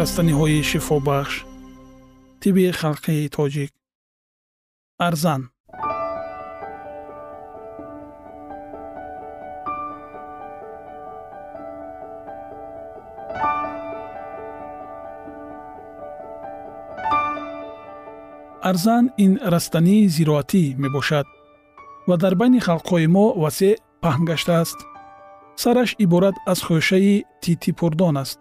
растаниҳои шифобахш тиби халқии тоҷик. Арзан. Арзан ин растании зироатӣ мебошад ва дар байни халқҳои мо васеъ паҳн гаштааст сараш иборат аз хӯшаи титипурдон аст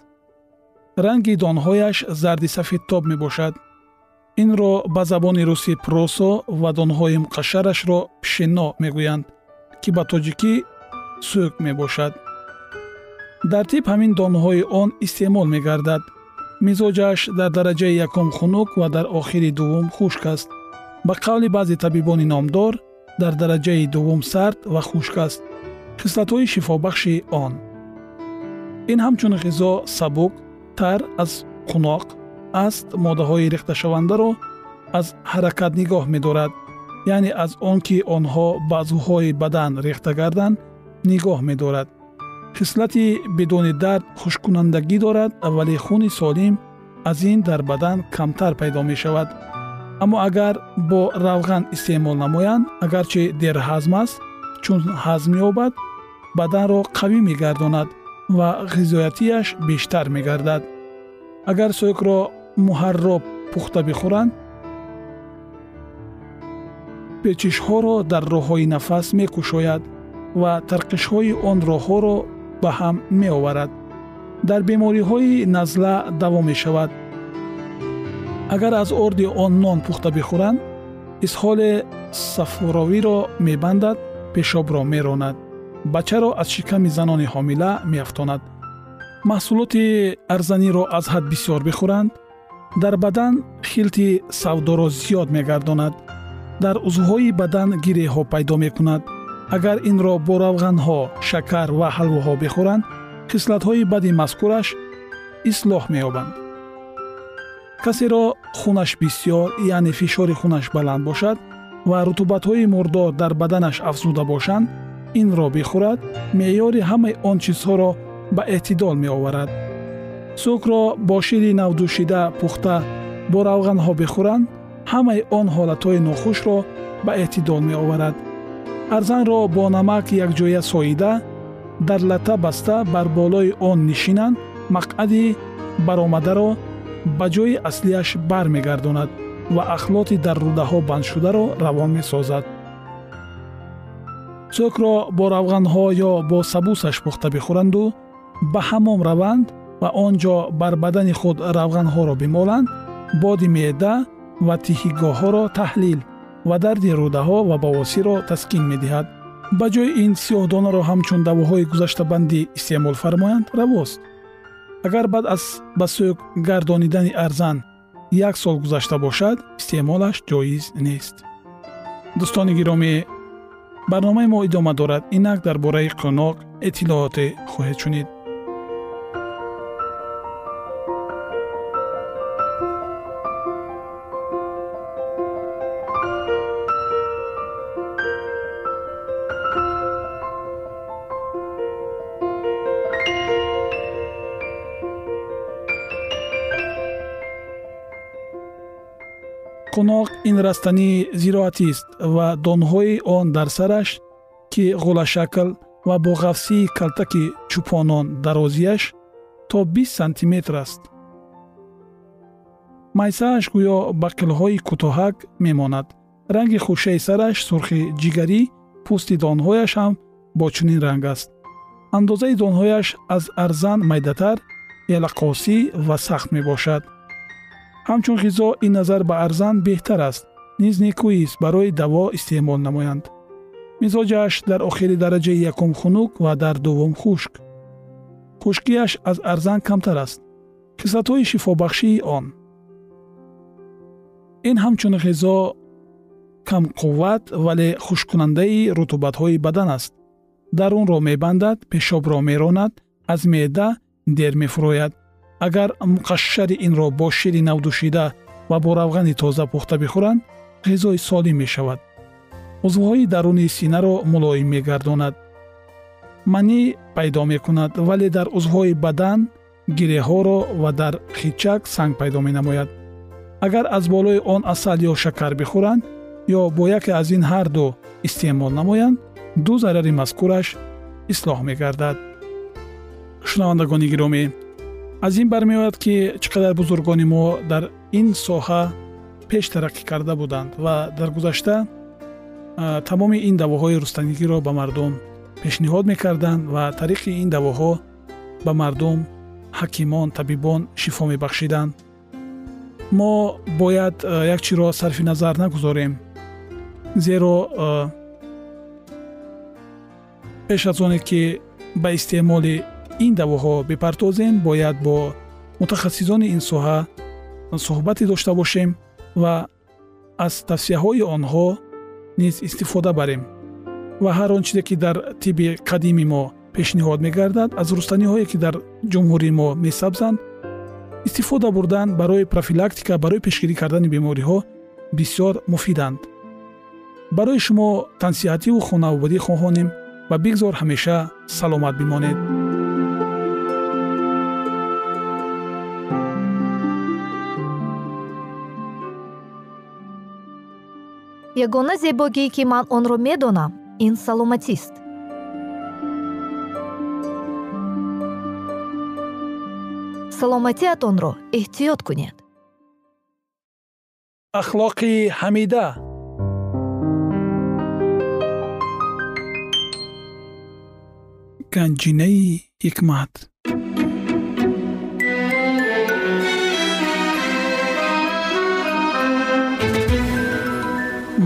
ранги донҳояш зарди сафедтоб мебошад. Инро ба забони русӣ просо ва донҳои муқашшарашро пишено мегӯянд ки ба тоҷикӣ сӯк мебошад. Дар тиб ҳамин донҳои он истеъмол мегардад. Мизоҷаш дар дараҷаи якум хунук ва дар охири дуввум хушк аст. Ба қавли баъзе табибони номдор дар дараҷаи дуввум сард ва хушк аст. Хислатҳои шифобахши он. Ин ҳамчун ғизо сабук тар аз қуноқ аст моддаҳои рехташавандаро аз ҳаракат нигоҳ медорад. Яъне аз он ки онҳо ба азвҳои бадан рехта гарданд нигоҳ медорад. Хислати бидуни дард хушккунандагӣ дорад вале хуни солим аз ин дар бадан камтар пайдо мешавад. Аммо агар бо равған истеъмол намоянд агарчи дерҳазм аст чун ҳазм ёбад баданро қавӣ мегардонад ва ғизоятияш бештар мегардад. Агар сӯкро муҳарроб пухта бихӯранд печишҳоро дар роҳҳои нафас мекушояд ва тарқишҳои он роҳҳоро ба ҳам меоварад. Дар бемориҳои назла даво мешавад. Агар аз орди он нон пухта бихӯранд исҳоли сафуровиро мебандад пешобро меронад бачаро аз шиками занони ҳомила меафтонад. маҳсулоти арзаниро аз ҳад бисёр бихӯранд дар бадан хилти савдоро зиёд мегардонад дар узвҳои бадан гиреҳҳо пайдо мекунад. агар инро бо равғанҳо шакар ва ҳалвоҳо бихӯранд хислатҳои бади мазкураш ислоҳ меёбанд. касеро хунаш бисьёр яъне фишори хунаш баланд бошад ва рутубатҳои мурдор дар баданаш афзуда бошанд инро бихӯрад меъёри ҳамаи он чизҳоро ба эътидол меоварад. Сӯкро бо шири навдӯшида пухта бо равғанҳо бихӯранд ҳамаи он ҳолатҳои нохушро ба эътидол меоварад. Арзанро бо намак якҷоя соида дар лата баста бар болои он нишинанд мақъади баромадаро ба ҷои аслиаш бармегардонад ва ахлоти дар рӯдаҳо бандшударо равон месозад сӯкро бо равғанҳо ё бо сабусаш пухта бихӯранду ба ҳамом раванд ва он ҷо бар бадани худ равғанҳоро бимоланд боди меъда ва тиҳигоҳҳоро таҳлил ва дарди рӯдаҳо ва бавосирро таскин медиҳад. ба ҷои ин сиёҳдонаро ҳамчун давоҳои гузаштабандӣ истеъмол фармоянд равост. агар баъд аз ба сӯк гардонидани арзан як сол гузашта бошад истеъмолаш ҷоиз нест. Дӯстони гиромӣ барномаи мо идома дорад инак дар бораи қӯноқ иттилооте хоҳед шунид қуноқ ин растании зироатист ва донҳои он дар сараш ки ғулашакл ва бо ғафсии калтаки чӯпонон дарозияш то бист сантиметр аст. Майсааш гӯё ба қилҳои кӯтоҳак мемонад. Ранги хушаи сараш сурхи ҷигарӣ пӯсти донҳояш ҳам бо чунин ранг аст. Андозаи донҳояш аз арзан майдатар элақосӣ ва сахт мебошад ҳамчун ғизо ин назар ба арзан беҳтар аст. Низ некӯист барои даво истеъмол намоянд. Мизоҷаш дар охири дараҷаи якум хунук ва дар дуввум хушк. Хушкиаш аз арзан камтар аст. Кислатҳои шифобахшии он. Ин ҳамчун ғизо камқувват вале хушккунандаи рутубатҳои бадан аст. Дарунро мебандад пешобро меронад аз меъда дер мефурояд агар муқашшари инро бо шири навдӯшида ва бо равғани тоза пухта бихӯранд ғизои солим мешавад. Узвҳои дарунии синаро мулоим мегардонад. Манӣ пайдо мекунад вале дар узвҳои бадан гиреҳҳоро ва дар хичак санг пайдо менамояд. Агар аз болои он асал ё шакар бихӯранд ё бо яке аз ин ҳарду истеъмол намоянд ду зарари мазкураш ислоҳ мегардад. Шунавандагони гиромӣ аз ин бармеояд ки чӣ қадар бузургони мо дар ин соҳа пеш тараққӣ карда буданд ва дар гузашта тамоми ин давоҳои рустанигиро ба мардум пешниҳод мекарданд ва тариқи ин давоҳо ба мардум ҳакимон табибон шифо мебахшиданд. Мо бояд як чиро сарфи назар нагузорем зеро пеш аз оне ки ба истеъмоли ин давоҳо бипардозем бояд бо мутахассисони ин соҳа суҳбате дошта бошем ва аз тавсияҳои онҳо низ истифода барем. Ва ҳар он чизе ки дар тибби қадими мо пешниҳод мегардад аз рустаниҳое ки дар ҷумҳурии мо месабзанд истифода бурдан барои профилактика барои пешгирӣ кардани бемориҳо бисёр муфиданд. Барои шумо тансиҳативу хонавобадӣ хоҳонем ва бигзор ҳамеша саломат бимонед ягона зебогие ки ман онро медонам ин саломатист. Саломатиатонро эҳтиёт кунед. Ахлоқи ҳамида. Ганҷинаи ҳикмат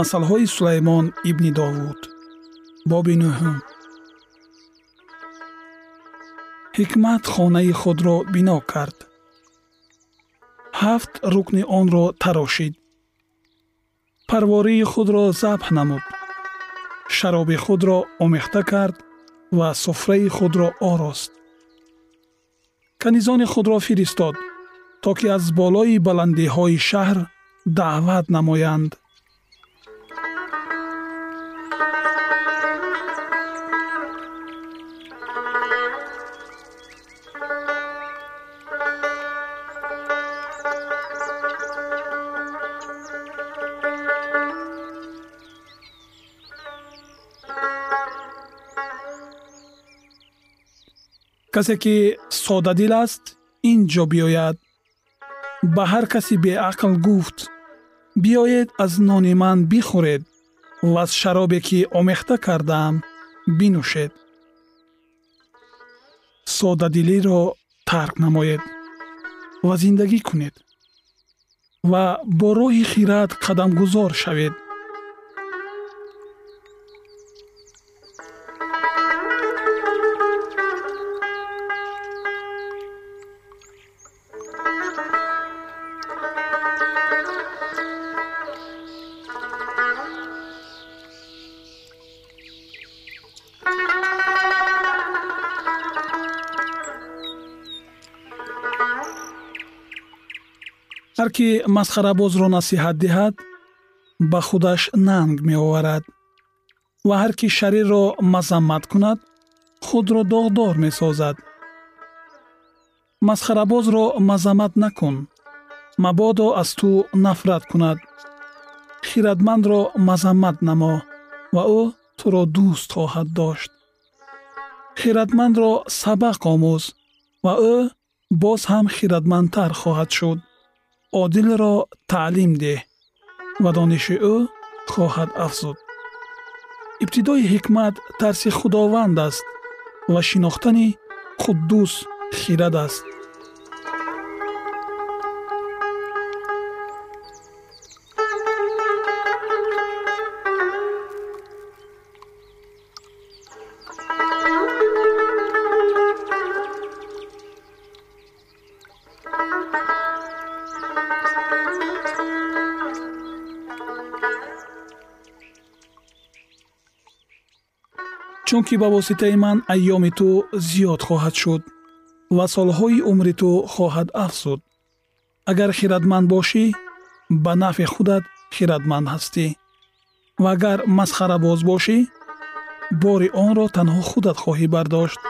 масъалаҳои сулаймон ибни довуд. Боби нӯҳум ҳикмат хонаи худро бино кард. Ҳафт рукни онро тарошид. Парвории худро забҳ намуд. Шароби худро омехта кард ва суфраи худро орост. Канизони худро фиристод то ки аз болои баландиҳои шаҳр даъват намоянд касе ки содадил аст ин ҷо биёяд. Ба ҳар каси беақл гуфт биёед аз нони ман бихӯред ва аз шаробе ки омехта кардаам бинӯшед содадилиро тарк намоед ва зиндагӣ кунед ва бо роҳи хират қадамгузор шавед кӣ масхарабозро насиҳат диҳад ба худаш нанг меоварад ва ҳар кӣ шарирро мазаммат кунад худро доғдор месозад. Масхарабозро мазаммат накун мабодо аз ту нафрат кунад. Хиратмандро мазаммат намо ва ӯ туро дӯст хоҳад дошт. Хиратмандро сабақ омӯз ва ӯ боз ҳам хиратмандтар хоҳад шуд одилро таълим деҳ ва дониши ӯ хоҳад афзуд. Ибтидои ҳикмат тарси худованд аст ва шинохтани қуддус хирад аст чунки ба воситаи ман айёми ту зиёд хоҳад шуд ва солҳои умри ту хоҳад афзуд. Агар хиратманд бошӣ ба нафъи худат хиратманд ҳастӣ. Ва агар масхарабоз бошӣ бори онро танҳо худат хоҳӣ бардошт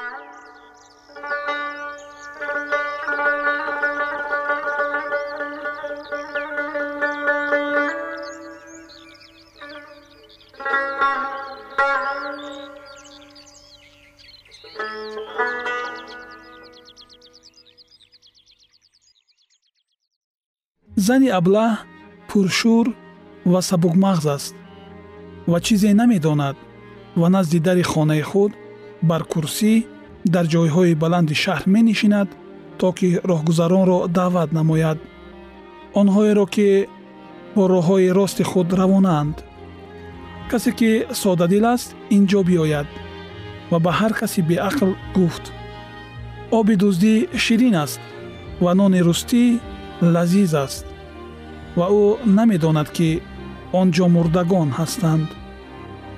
зани аблаҳ пуршӯр ва сабукмағз аст ва чизе намедонад ва назди дари хонаи худ бар курсӣ дар ҷойҳои баланди шаҳр менишинад то ки роҳгузаронро даъват намояд. Онҳоеро ки бо роҳҳои рости худ равонаанд касе ки содадил аст ин ҷо биёяд ва ба ҳар каси беақл гуфт. Оби дуздӣ ширин аст ва нони рустӣ лазиз аст ва ӯ намедонад ки он ҷо мурдагон ҳастанд.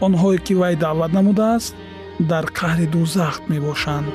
Онҳое ки вай даъват намудааст дар қаҳри дузах мебошанд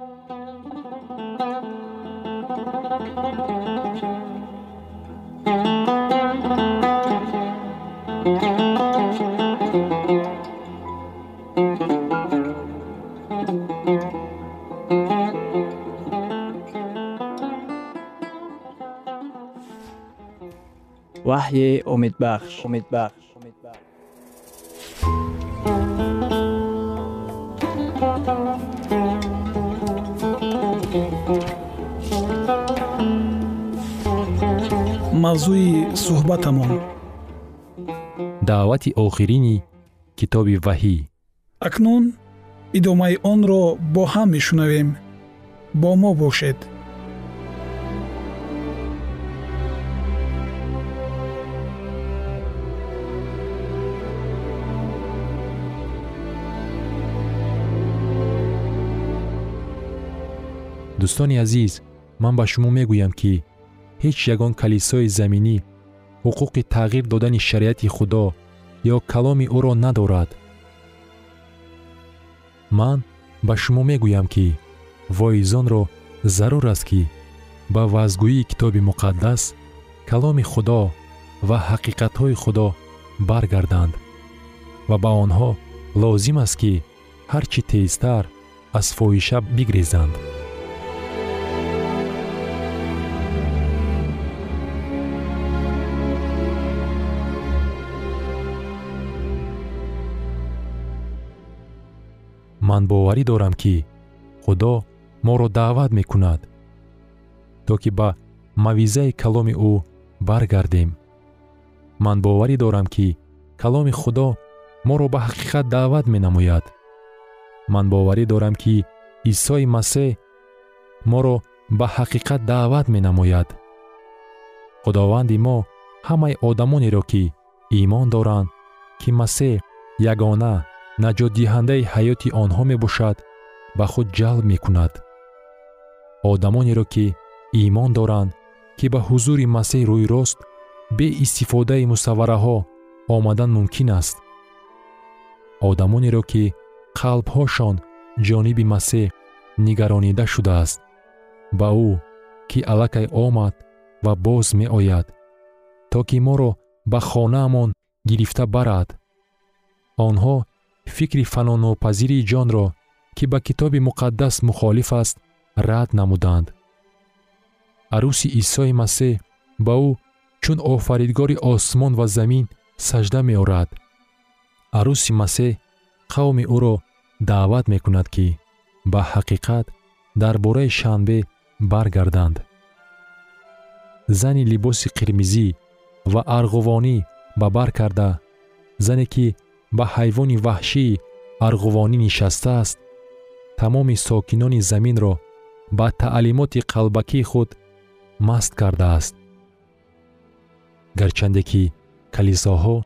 وحی امیدبخش امیدبخش мавзӯи суҳбатамон даъвати охирини китоби ваҳӣ акнун идомаи онро бо ҳам мешунавем бо мо бошед Дӯстони азиз ман ба шумо мегӯям ки ҳеҷ ягон калисои заминӣ ҳуқуқи тағйир додани шариати худо ё каломи ӯро надорад. Ман ба шумо мегӯям ки воизонро зарур аст ки ба вазгӯии китоби муқаддас каломи худо ва ҳақиқатҳои худо баргарданд ва ба онҳо лозим аст ки ҳар чӣ тезтар аз фоҳиша бигрезанд ман боварӣ дорам ки худо моро даъват мекунад то ки ба мавъизаи каломи ӯ баргардем. Ман боварӣ дорам ки каломи худо моро ба ҳақиқат даъват менамояд. Ман боварӣ дорам ки исои масеҳ моро ба ҳақиқат даъват менамояд. Худованди мо ҳамаи одамонеро ки имон доранд ки масеҳ ягона наҷотдиҳандаи ҳаёти онҳо мебошад ба худ ҷалб мекунад. Одамонеро ки имон доранд ки ба ҳузури масеҳ рӯйрост бе истифодаи мусаввараҳо омадан мумкин аст. Одамонеро ки қалбҳошон ҷониби масеҳ нигаронида шудааст ба ӯ ки аллакай омад ва боз меояд то ки моро ба хонаамон гирифта барад онҳо фикри фанонопазирии ҷонро ки ба китоби муқаддас мухолиф аст рад намуданд. Арӯси исои масеҳ ба ӯ чун офаридгори осмон ва замин сажда меорад. Арӯси масеҳ қавми ӯро даъват мекунад ки ба ҳақиқат дар бораи шанбе баргарданд. Зани либоси қирмизӣ ва арғувонӣ ба бар карда. Зане ки ба ҳайвони ваҳшии арғувонӣ нишастааст. Тамоми сокинони заминро ба таълимоти қалбакии худ маст кардааст. Гарчанде ки калисоҳо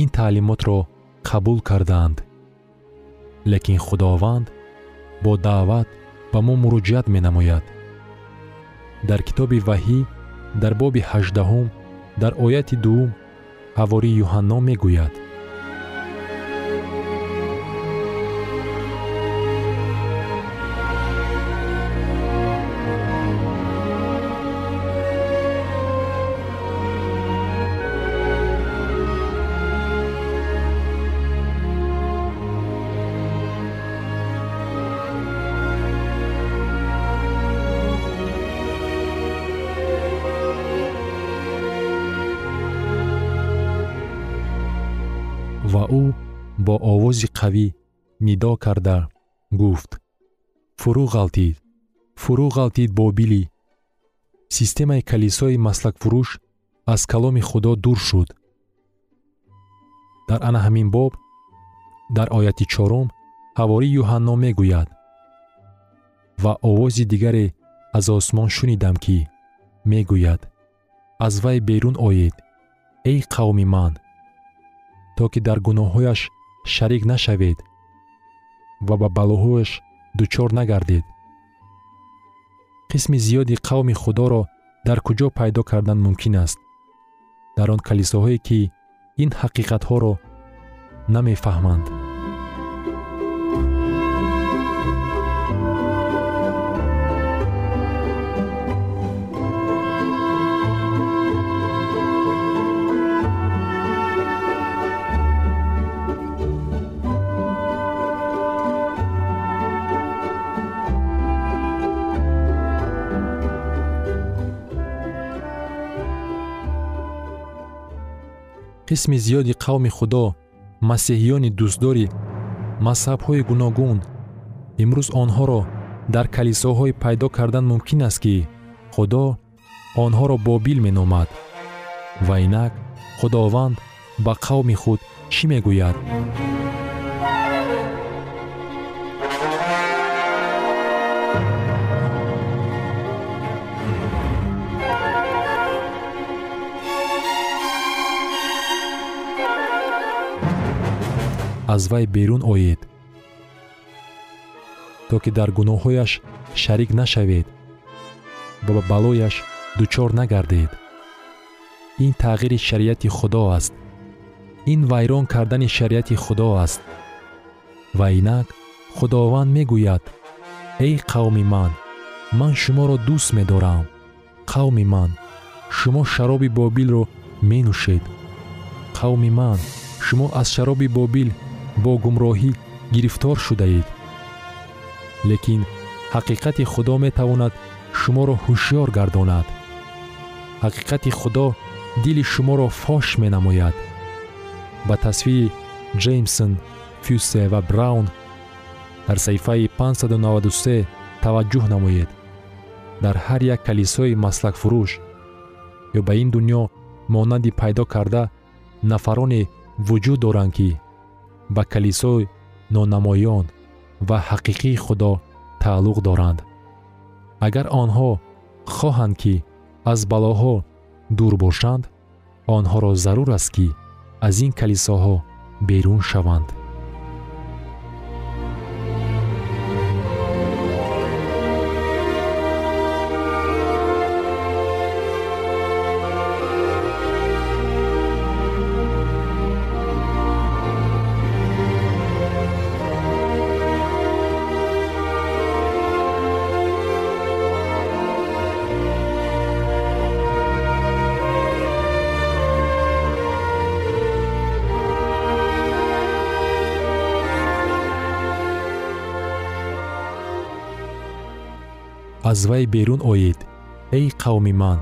ин таълимотро қабул кардаанд лекин худованд бо даъват ба мо муроҷиат менамояд. Дар китоби ваҳӣ дар боби ҳаждаҳум дар ояти дуввум ҳавории юҳанно мегӯяд бо овози қавӣ нидо карда гуфт. Фурӯ ғалтид фурӯ ғалтид бобилӣ системаи калисои маслакфурӯш аз каломи худо дур шуд дар ана ҳамин боб дар ояти чорум ҳавори юҳанно мегӯяд ва овози дигаре аз осмон шунидам ки мегӯяд. Аз вай берун оед эй қавми ман то ки дар гуноҳҳояш шарик нашавед ва ба балоҳояш дучор нагардед. Қисми зиёди қавми худоро дар куҷо пайдо кардан мумкин аст. Дар он калисоҳое ки ин ҳақиқатҳоро намефаҳманд қисми зиёди қавми худо масеҳиёни дӯстдори мазҳабҳои гуногун. Имрӯз онҳоро дар калисоҳое пайдо кардан мумкин аст ки худо онҳоро бобил меномад. Ва инак худованд ба қавми худ чӣ мегӯяд аз вай берун оед. То ки дар гуноҳҳояш шарик нашавед ва ба балояш дучор нагардед. Ин тағйири шариати худо аст. Ин вайрон кардани шариати худо аст. Ва инак худованд мегӯяд эй қавми ман ман шуморо дӯст медорам. Қавми ман шумо шароби бобилро менӯшед. Қавми ман шумо аз шароби бобил бо гумроҳӣ гирифтор шудаед. Лекин ҳақиқати худо метавонад шуморо ҳушьёр гардонад. Ҳақиқати худо дили шуморо фош менамояд. Ба тасвири ҷеймсон фюсе ва браун дар саҳифаи 593 таваҷҷӯҳ намоед. Дар ҳар як калисои маслакфурӯш ё ба ин дуньё монанди пайдо карда нафароне вуҷуд доранд ки ба калисои нонамоён ва ҳақиқии худо тааллуқ доранд. Агар онҳо хоҳанд ки аз балоҳо дур бошанд онҳоро зарур аст ки аз ин калисоҳо берун шаванд аз вай берун оед эй қавми ман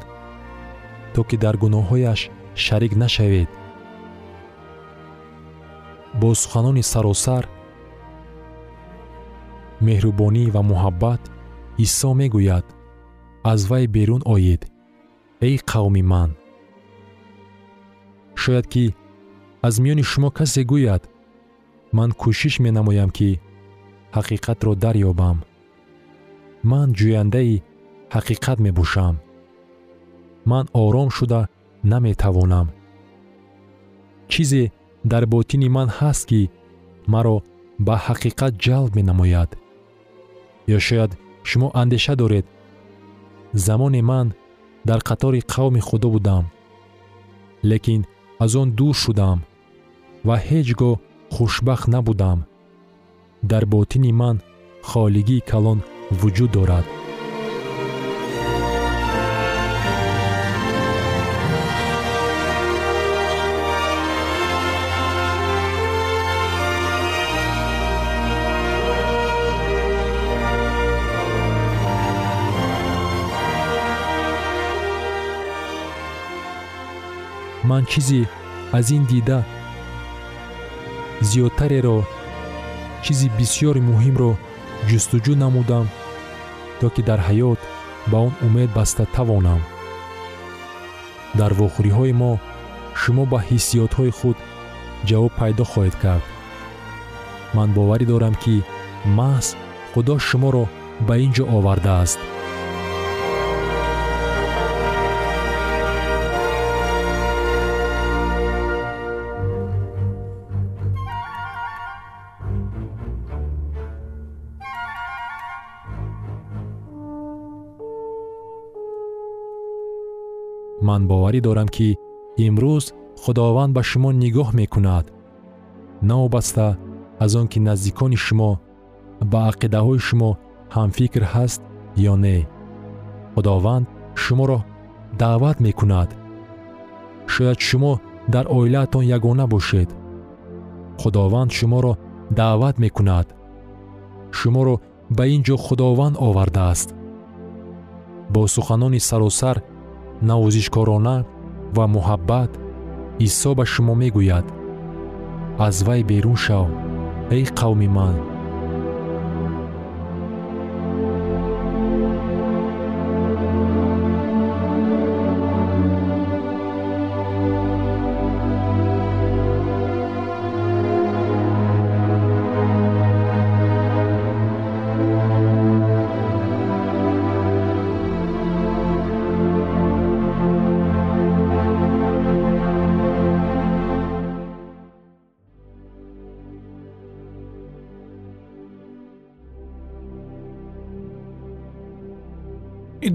то ки дар гуноҳҳояш шарик нашавед. Бо суханони саросар меҳрубонӣ ва муҳаббат исо мегӯяд аз вай берун оед эй қавми ман. Шояд ки аз миёни шумо касе гӯяд ман кӯшиш менамоям ки ҳақиқатро дарёбам ман ҷӯяндаи ҳақиқат мебошам. Ман ором шуда наметавонам. Чизе дар ботини ман ҳаст ки маро ба ҳақиқат ҷалб менамояд. Ё шояд шумо андеша доред. Замоне ман дар қатори қавми худо будам лекин аз он дур шудам ва ҳеҷ гоҳ хушбахт набудам. Дар ботини ман холигии калон вуҷуд дорад. Ман чизе аз ин дида зиёдтареро чизи бисьёри муҳимро ҷустуҷӯ намудам то ки дар ҳаёт ба он умед баста тавонам. Дар вохӯриҳои мо шумо ба ҳиссиётҳои худ ҷавоб пайдо хоҳед кард. Ман боварӣ дорам ки маҳз худо шуморо ба ин ҷо овардааст ман боварӣ дорам ки имрӯз худованд ба шумо нигоҳ мекунад. Навобаста аз он ки наздикони шумо ба ақидаҳои шумо ҳамфикр ҳаст ё не. Худованд шуморо даъват мекунад. Шояд шумо дар оилаатон ягона бошед. Худованд шуморо даъват мекунад. Шуморо ба ин ҷо худованд овардааст. Бо суханони саросар навозишкорона ва муҳаббат исо ба шумо мегӯяд. Аз вай берун шав эй қавми ман